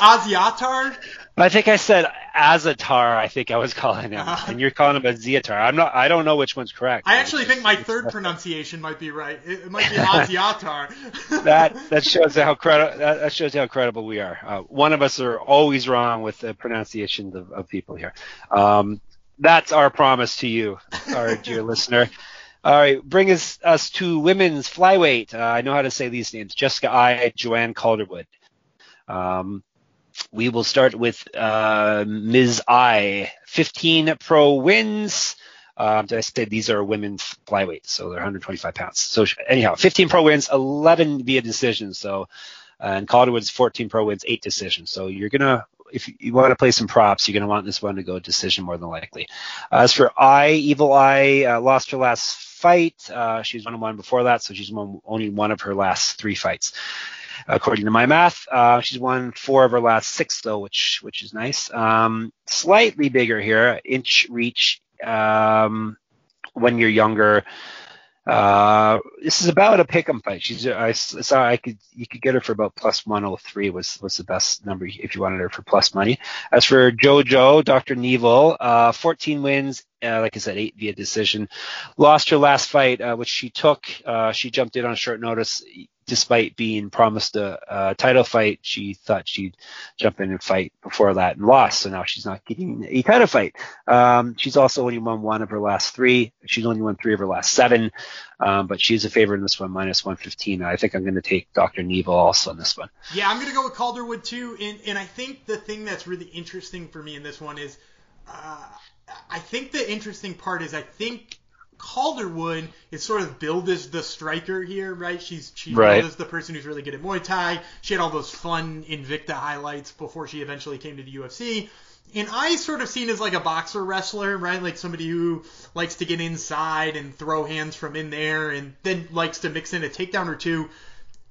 Asiatar? I think I said Azatar. I think I was calling him, uh, and you're calling him a Ziatar. I'm not. I don't know which one's correct. I actually think my third pronunciation might be right. It, it might be Aziatar. that that shows how credible. That, shows how credible we are. Uh, one of us are always wrong with the pronunciations of, of people here. Um, that's our promise to you, our dear listener. All right, bring us, us to women's flyweight. Uh, I know how to say these names: Jessica Eye, Joanne Calderwood. Um, we will start with uh, Ms. Eye. 15 pro wins. Um, I said these are women's flyweights, So they're 125 pounds. So anyhow, 15 pro wins, 11 via decision. So and Calderwood's 14 pro wins, eight decisions. So you're gonna if you want to play some props, you're going to want this one to go decision more than likely. As for Eye, Evil Eye uh, lost her last fight. Uh, she's won one before that, so she's won only one of her last three fights. According to my math, uh, she's won four of her last six though, which which is nice. Um, slightly bigger here, inch reach. Um, when you're younger, uh, this is about a pick'em fight. She's I saw I could you could get her for about plus 103 was was the best number if you wanted her for plus money. As for JoJo, Dr. Neville, uh, 14 wins, uh, like I said, eight via decision. Lost her last fight, uh, which she took. Uh, she jumped in on short notice despite being promised a, a, title fight, she thought she'd jump in and fight before that and lost. So now she's not getting a title fight. Um, she's also only won one of her last three. She's only won three of her last seven. Um, but she's a favorite in this one, minus 115. I think I'm going to take Dr. Neville also in this one. Yeah, I'm going to go with Calderwood too. And, and I think the thing that's really interesting for me in this one is, uh, I think the interesting part is I think Calderwood is sort of billed as the striker here, right? She's she's right. billed as the person who's really good at Muay Thai. She had all those fun Invicta highlights before she eventually came to the UFC. And Eye sort of seen as like a boxer wrestler, right? Like somebody who likes to get inside and throw hands from in there and then likes to mix in a takedown or two.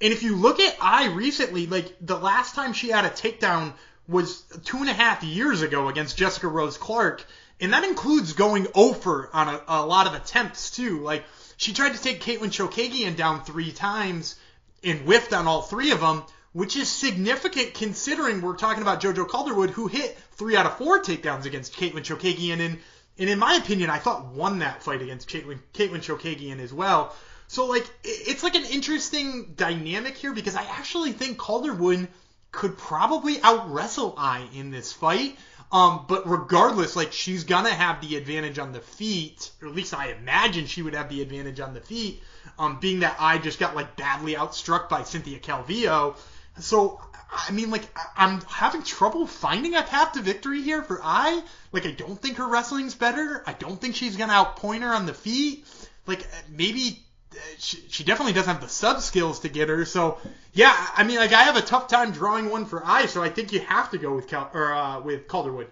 And if you look at Eye recently, like the last time she had a takedown was two and a half years ago against Jessica Rose Clark and that includes going over on a, a lot of attempts too. Like she tried to take Katlyn Chookagian down three times and whiffed on all three of them, which is significant considering we're talking about JoJo Calderwood, who hit three out of four takedowns against Katlyn Chookagian. and and in my opinion, I thought won that fight against Caitlin Katlyn Chookagian as well. So like it's like an interesting dynamic here because I actually think Calderwood could probably out wrestle Eye in this fight. Um, but regardless, like she's gonna have the advantage on the feet, or at least I imagine she would have the advantage on the feet. Um, being that Eye just got like badly outstruck by Cynthia Calvillo. So I mean, like I'm having trouble finding a path to victory here for Eye. Like I don't think her wrestling's better. I don't think she's gonna outpoint her on the feet. Like maybe she, she definitely doesn't have the sub skills to get her. So yeah, I mean, like I have a tough time drawing one for Eye. So I think you have to go with Cal or uh, with Calderwood.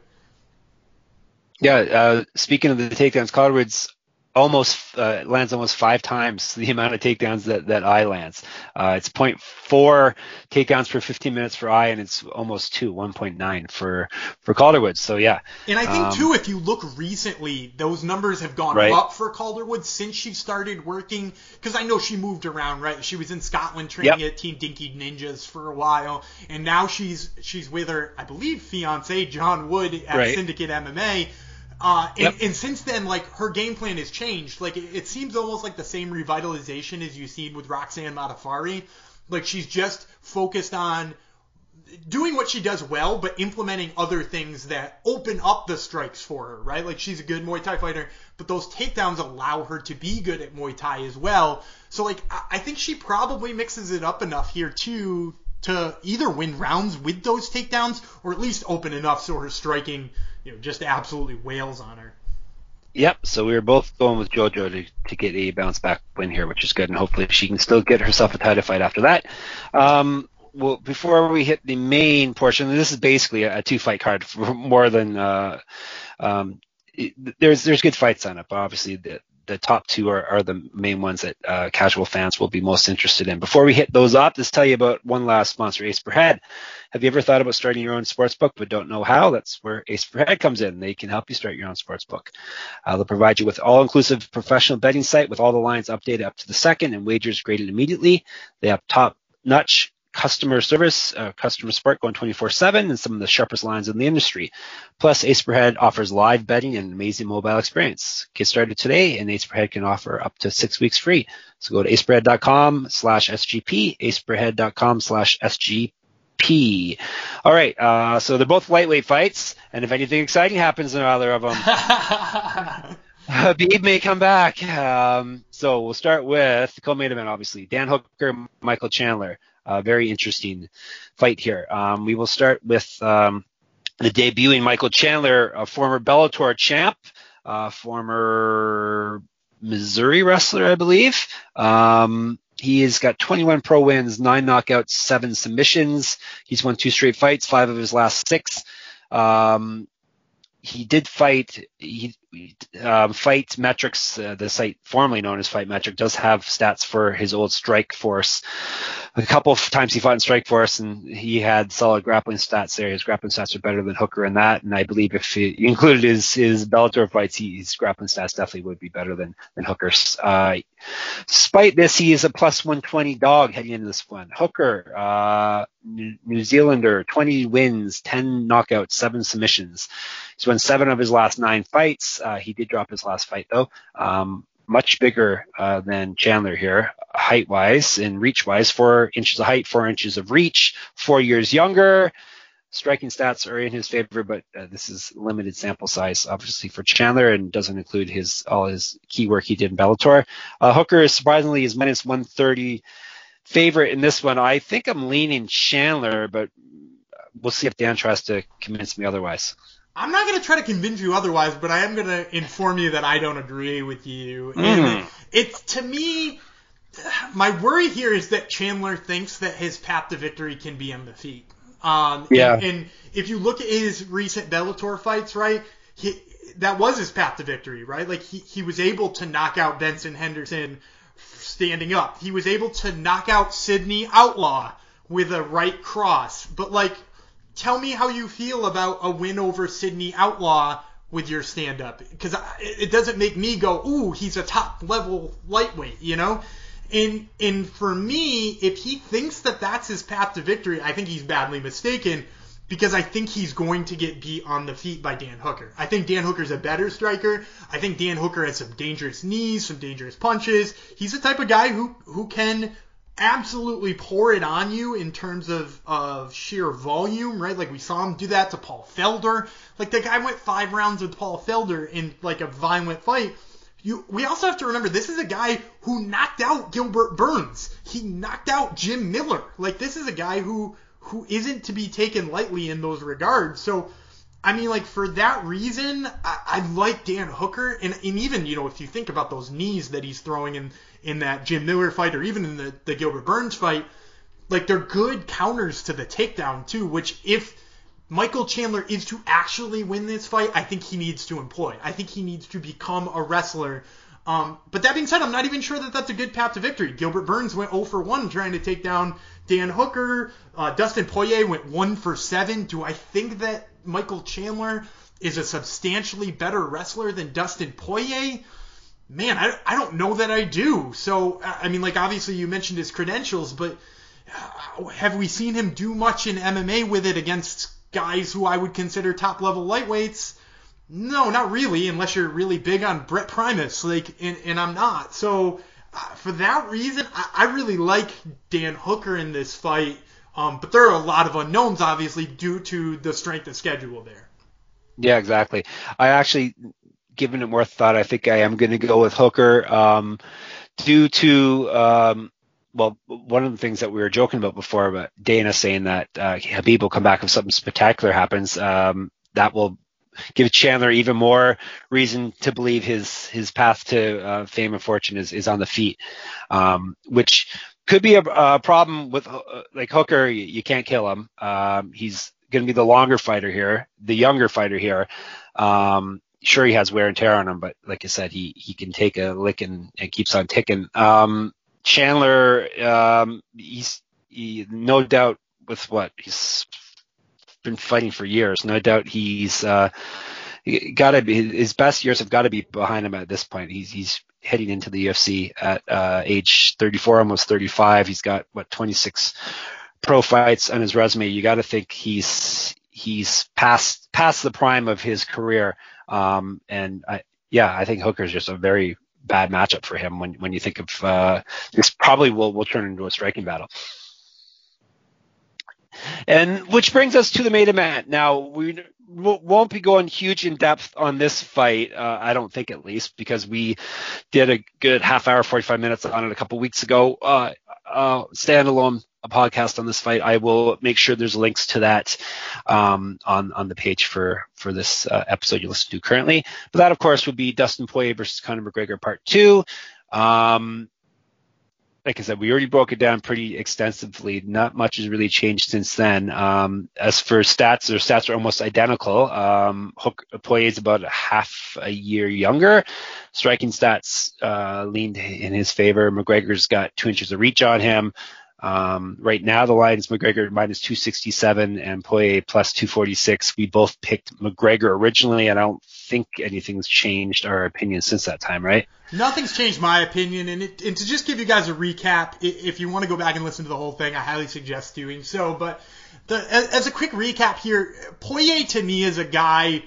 Yeah, uh, speaking of the takedowns, Calderwood's almost uh, lands almost five times the amount of takedowns that that Eye lands. Uh, it's 0.4 takedowns per 15 minutes for Eye, and it's almost two, 1.9 for for Calderwood. So yeah. And I think um, too, if you look recently, those numbers have gone right? up for Calderwood since she started working. Because I know she moved around, right? She was in Scotland training yep. at Team Dinky Ninjas for a while, and now she's she's with her, I believe, fiance John Wood at right. Syndicate MMA uh, and, yep. and, since then, like her game plan has changed. Like it, it, seems almost like the same revitalization as you've seen with Roxanne Modafferi. Like she's just focused on doing what she does well, but implementing other things that open up the strikes for her, right? Like she's a good Muay Thai fighter, but those takedowns allow her to be good at Muay Thai as well. So like I think she probably mixes it up enough here too to either win rounds with those takedowns or at least open enough so her striking you know, just absolutely wails on her. Yep. So we were both going with JoJo to, to get a bounce back win here, which is good, and hopefully she can still get herself a title fight after that. Um, well, before we hit the main portion, this is basically a, two fight card for more than uh, um, it, there's there's good fights on it, but obviously the, the top two are, are the main ones that uh, casual fans will be most interested in. Before we hit those up, let's tell you about one last sponsor, Ace Per Head. Have you ever thought about starting your own sports book but don't know how? That's where Ace Per Head comes in. They can help you start your own sports book. Uh, they'll provide you with all-inclusive professional betting site with all the lines updated up to the second and wagers graded immediately. They have top-notch customer service, uh, customer support going 24/7, and some of the sharpest lines in the industry. Plus, Ace Per Head offers live betting and an amazing mobile experience. Get started today, and Ace Per Head can offer up to six weeks free. So go to aceperhead.com slash SGP, aceperhead.com slash SGP. All right, uh, so they're both lightweight fights, and if anything exciting happens in either of them, Khabib may come back. Um, so we'll start with the co-main event, obviously. Dan Hooker, Michael Chandler. Uh, very interesting fight here. Um, we will start with um, the debuting Michael Chandler, a former Bellator champ, uh, former Missouri wrestler, I believe. Um, he has got 21 pro wins, nine knockouts, seven submissions. He's won two straight fights, five of his last six. Um, he did fight. He um, Fight Metrics, uh, the site formerly known as Fight Metric, does have stats for his old Strike Force. A couple of times he fought in Strike Force, and he had solid grappling stats there. His grappling stats are better than Hooker in that, and I believe if he included his his Bellator fights, his grappling stats definitely would be better than than Hooker's. Uh, despite this, he is a plus 120 dog heading into this one. Hooker, uh, New Zealander, 20 wins, 10 knockouts, seven submissions. He's won seven of his last nine fights. Uh, he did drop his last fight though. Um, much bigger uh, than Chandler here, height wise and reach wise. Four inches of height, four inches of reach, four years younger. Striking stats are in his favor, but uh, this is limited sample size, obviously for Chandler, and doesn't include his all his key work he did in Bellator. Uh, Hooker is surprisingly is minus 130 favorite in this one. I think I'm leaning Chandler, but we'll see if Dan tries to convince me otherwise. I'm not going to try to convince you otherwise, but I am going to inform you that I don't agree with you. Mm. And it's to me, my worry here is that Chandler thinks that his path to victory can be in defeat. Um, yeah. And, and, if you look at his recent Bellator fights, right, he, that was his path to victory, right? Like he, he was able to knock out Benson Henderson standing up. He was able to knock out Sidney Outlaw with a right cross. But like tell me how you feel about a win over Sidney Outlaw with your stand up because it doesn't make me go, ooh, he's a top level lightweight, you know? And and for me, if he thinks that that's his path to victory, I think he's badly mistaken because I think he's going to get beat on the feet by Dan Hooker. I think Dan Hooker's a better striker. I think Dan Hooker has some dangerous knees, some dangerous punches. He's the type of guy who who can absolutely pour it on you in terms of, of sheer volume, right? Like we saw him do that to Paul Felder. Like the guy went five rounds with Paul Felder in like a violent fight. You, we also have to remember this is a guy who knocked out Gilbert Burns. He knocked out Jim Miller. Like this is a guy who who isn't to be taken lightly in those regards. So I mean, like for that reason, I, I like Dan Hooker, and, and even you know if you think about those knees that he's throwing in in that Jim Miller fight or even in the, the Gilbert Burns fight, like they're good counters to the takedown too, which if Michael Chandler is to actually win this fight, I think he needs to employ. I think he needs to become a wrestler. Um, but that being said, I'm not even sure that that's a good path to victory. Gilbert Burns went 0 for 1 trying to take down Dan Hooker. Uh, Dustin Poirier went 1 for 7. Do I think that Michael Chandler is a substantially better wrestler than Dustin Poirier? Man, I, I don't know that I do. So, I mean, like, obviously you mentioned his credentials, but uh, have we seen him do much in MMA with it against guys who I would consider top level lightweights? No, not really, unless you're really big on Brent Primus, like, and, and I'm not. So, uh, for that reason, I, I really like Dan Hooker in this fight. Um, but there are a lot of unknowns, obviously, due to the strength of schedule there. Yeah, exactly. I actually given it more thought, I think I am going to go with Hooker. Um, due to um, well, one of the things that we were joking about before, but Dana saying that uh, Khabib will come back if something spectacular happens. Um, that will give Chandler even more reason to believe his his path to uh, fame and fortune is is on the feet, um, which could be a, a problem with uh, like Hooker. You, you can't kill him. Um, he's going to be the longer fighter here, the younger fighter here. Um, sure he has wear and tear on him, but like I said, he he can take a lick and, and keeps on ticking. Um, Chandler, um, he's he, no doubt with what he's been fighting for years. No doubt he's uh, got to be his best years have got to be behind him at this point. He's he's heading into the UFC at uh, age 34, almost 35. He's got what 26 pro fights on his resume. You got to think he's he's past past the prime of his career. Um, and I, yeah, I think Hooker's just a very bad matchup for him when when you think of uh, this probably will will turn into a striking battle. And which brings us to the main event. Now we won't be going huge in depth on this fight. Uh, I don't think at least because we did a good half hour, 45 minutes on it a couple weeks ago. Uh, uh, standalone a podcast on this fight. I will make sure there's links to that um, on on the page for for this uh, episode you listen to currently. But that, of course, would be Dustin Poirier versus Conor McGregor Part Two. Um, like I said, we already broke it down pretty extensively. Not much has really changed since then. Um, as for stats, their stats are almost identical. Um, Hook Poirier is about half a year younger. Striking stats uh, leaned in his favor. McGregor's got two inches of reach on him. Um, right now, the line is McGregor minus 267 and Poirier plus 246. We both picked McGregor originally, and I don't think anything's changed our opinion since that time, right? Nothing's changed my opinion. And, it, and to just give you guys a recap, if you want to go back and listen to the whole thing, I highly suggest doing so. But the, as a quick recap here, Poirier to me is a guy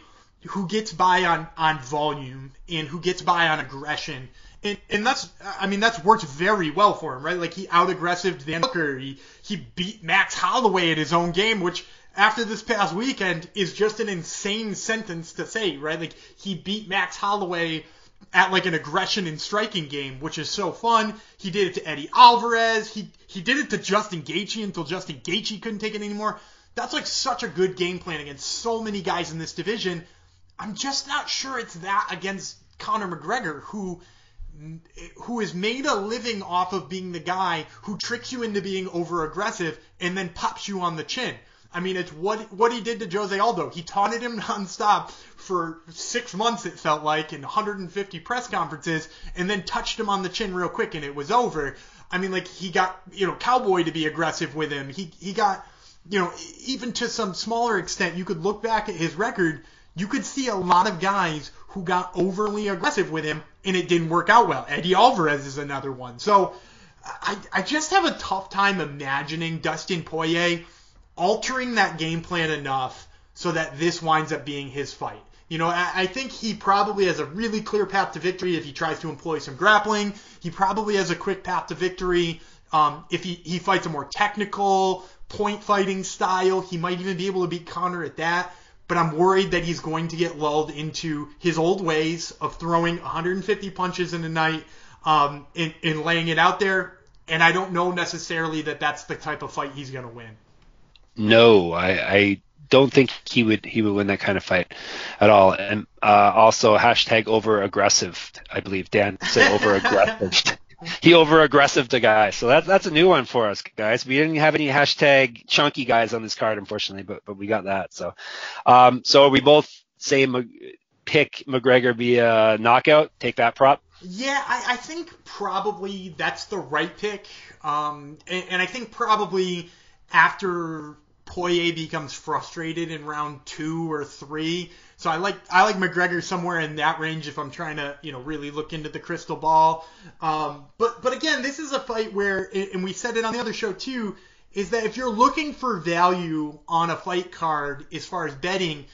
who gets by on, on volume and who gets by on aggression and, and that's, I mean, that's worked very well for him, right? Like he out aggressive Dan Hooker. He, he beat Max Holloway at his own game, which after this past weekend is just an insane sentence to say, right? Like he beat Max Holloway at like an aggression and striking game, which is so fun. He did it to Eddie Alvarez. He he did it to Justin Gaethje until Justin Gaethje couldn't take it anymore. That's like such a good game plan against so many guys in this division. I'm just not sure it's that against Conor McGregor, who who has made a living off of being the guy who tricks you into being over aggressive and then pops you on the chin. I mean, it's what what he did to Jose Aldo. He taunted him nonstop for six months, it felt like, in 150 press conferences, and then touched him on the chin real quick, and it was over. I mean, like he got you know Cowboy to be aggressive with him. He he got you know even to some smaller extent, you could look back at his record. You could see a lot of guys who got overly aggressive with him and it didn't work out well. Eddie Alvarez is another one. So I, I just have a tough time imagining Dustin Poirier altering that game plan enough so that this winds up being his fight. You know, I, I think he probably has a really clear path to victory if he tries to employ some grappling. He probably has a quick path to victory um, if he, he fights a more technical point fighting style. He might even be able to beat Conor at that but I'm worried that he's going to get lulled into his old ways of throwing 150 punches in a night um, and, and laying it out there. And I don't know necessarily that that's the type of fight he's going to win. No, I, I don't think he would he would win that kind of fight at all. And uh, also hashtag over aggressive. I believe Dan said over aggressive. He over aggressive the guy. So that's that's a new one for us, guys. We didn't have any hashtag chunky guys on this card, unfortunately, but but we got that. So, um, so we both say pick McGregor via knockout. Take that prop. Yeah, I, I think probably that's the right pick. Um, and, and I think probably after Poirier becomes frustrated in round two or three, so I like I like McGregor somewhere in that range if I'm trying to you know really look into the crystal ball. Um, but but again, this is a fight where and we said it on the other show too is that if you're looking for value on a fight card as far as betting,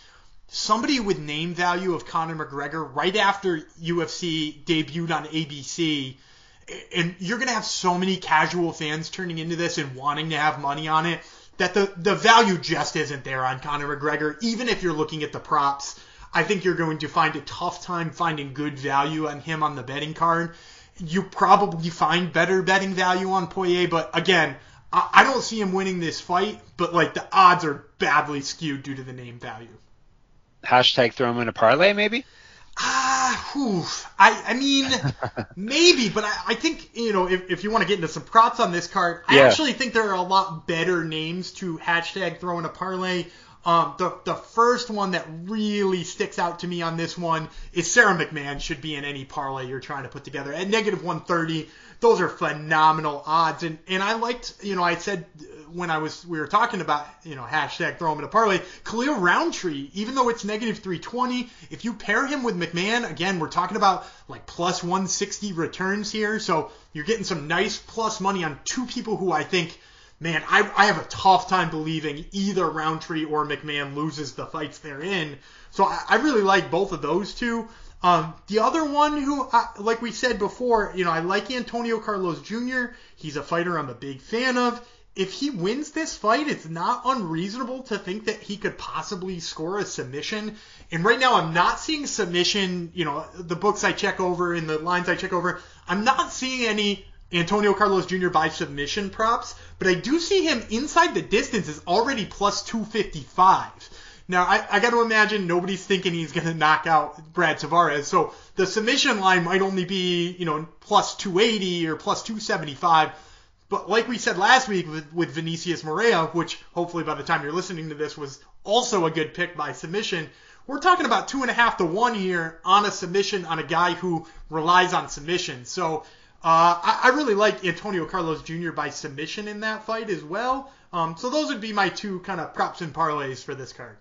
somebody with name value of Conor McGregor right after UFC debuted on ABC. And you're going to have so many casual fans turning into this and wanting to have money on it that the, the value just isn't there on Conor McGregor. Even if you're looking at the props, I think you're going to find a tough time finding good value on him on the betting card. You probably find better betting value on Poirier, but again, I, I don't see him winning this fight, but like the odds are badly skewed due to the name value. Hashtag throw him in a parlay, maybe? Ah, whew. I, I mean, maybe, but I, I think, you know, if, if you want to get into some props on this card, I actually think there are a lot better names to hashtag throw in a parlay. Um, the, the first one that really sticks out to me on this one is Sara McMann should be in any parlay you're trying to put together. At negative 130, those are phenomenal odds. And, and I liked, you know, I said uh, when I was we were talking about you know hashtag throw him in a parlay, Khalil Rountree, even though it's negative 320, if you pair him with McMann, again we're talking about like plus 160 returns here, so you're getting some nice plus money on two people who I think. Man, I, I have a tough time believing either Rountree or McMann loses the fights they're in. So I, I really like both of those two. Um, the other one who, I, like we said before, you know, I like Antonio Carlos Jr. He's a fighter I'm a big fan of if he wins this fight, it's not unreasonable to think that he could possibly score a submission. And right now, I'm not seeing submission. You know, the books I check over and the lines I check over, I'm not seeing any Antonio Carlos Jr. by submission props, but I do see him inside the distance is already plus 255. Now, I, I got to imagine nobody's thinking he's going to knock out Brad Tavares. So the submission line might only be, you know, plus 280 or plus 275. But like we said last week with, with Vinicius Moreira, which hopefully by the time you're listening to this was also a good pick by submission, we're talking about two and a half to one here on a submission on a guy who relies on submission. So uh, I, I, really like Antonio Carlos Jr. by submission in that fight as well. Um, so those would be my two kind of props and parlays for this card.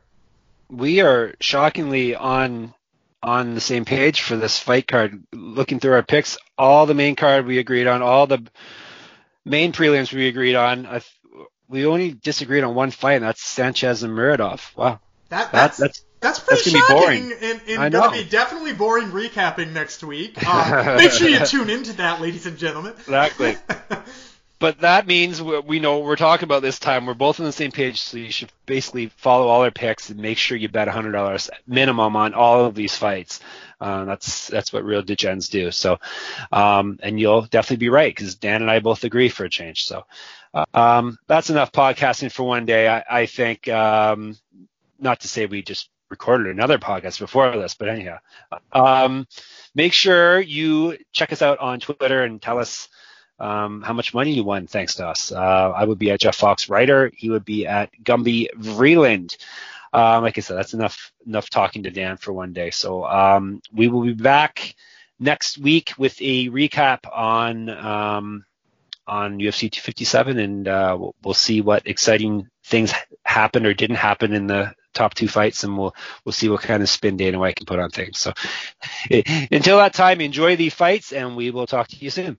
We are shockingly on on the same page for this fight card. Looking through our picks, all the main card we agreed on, all the main prelims we agreed on. I, we only disagreed on one fight, and that's Sanchez and Muradov. Wow. That, that's, that, that's that's pretty That's shocking and, and going to be definitely boring recapping next week. Uh, make sure you tune into that, ladies and gentlemen. Exactly. but that means we know what we're talking about this time. We're both on the same page, so you should basically follow all our picks and make sure you bet $100 minimum on all of these fights. Uh, that's that's what real degens do. So, um, and you'll definitely be right because Dan and I both agree for a change. So, uh, um, that's enough podcasting for one day. I, I think. Um, not to say we just recorded another podcast before this, but anyhow, um, make sure you check us out on Twitter and tell us um, how much money you won thanks to us. Uh, I would be at Jeff Fox Writer. He would be at Gumby Vreeland. Um, like I said, that's enough enough talking to Dan for one day. So um, we will be back next week with a recap on um, on UFC 257, and uh, we'll, we'll see what exciting things happened or didn't happen in the top two fights, and we'll we'll see what kind of spin Dana White can put on things. So until that time, enjoy the fights, and we will talk to you soon.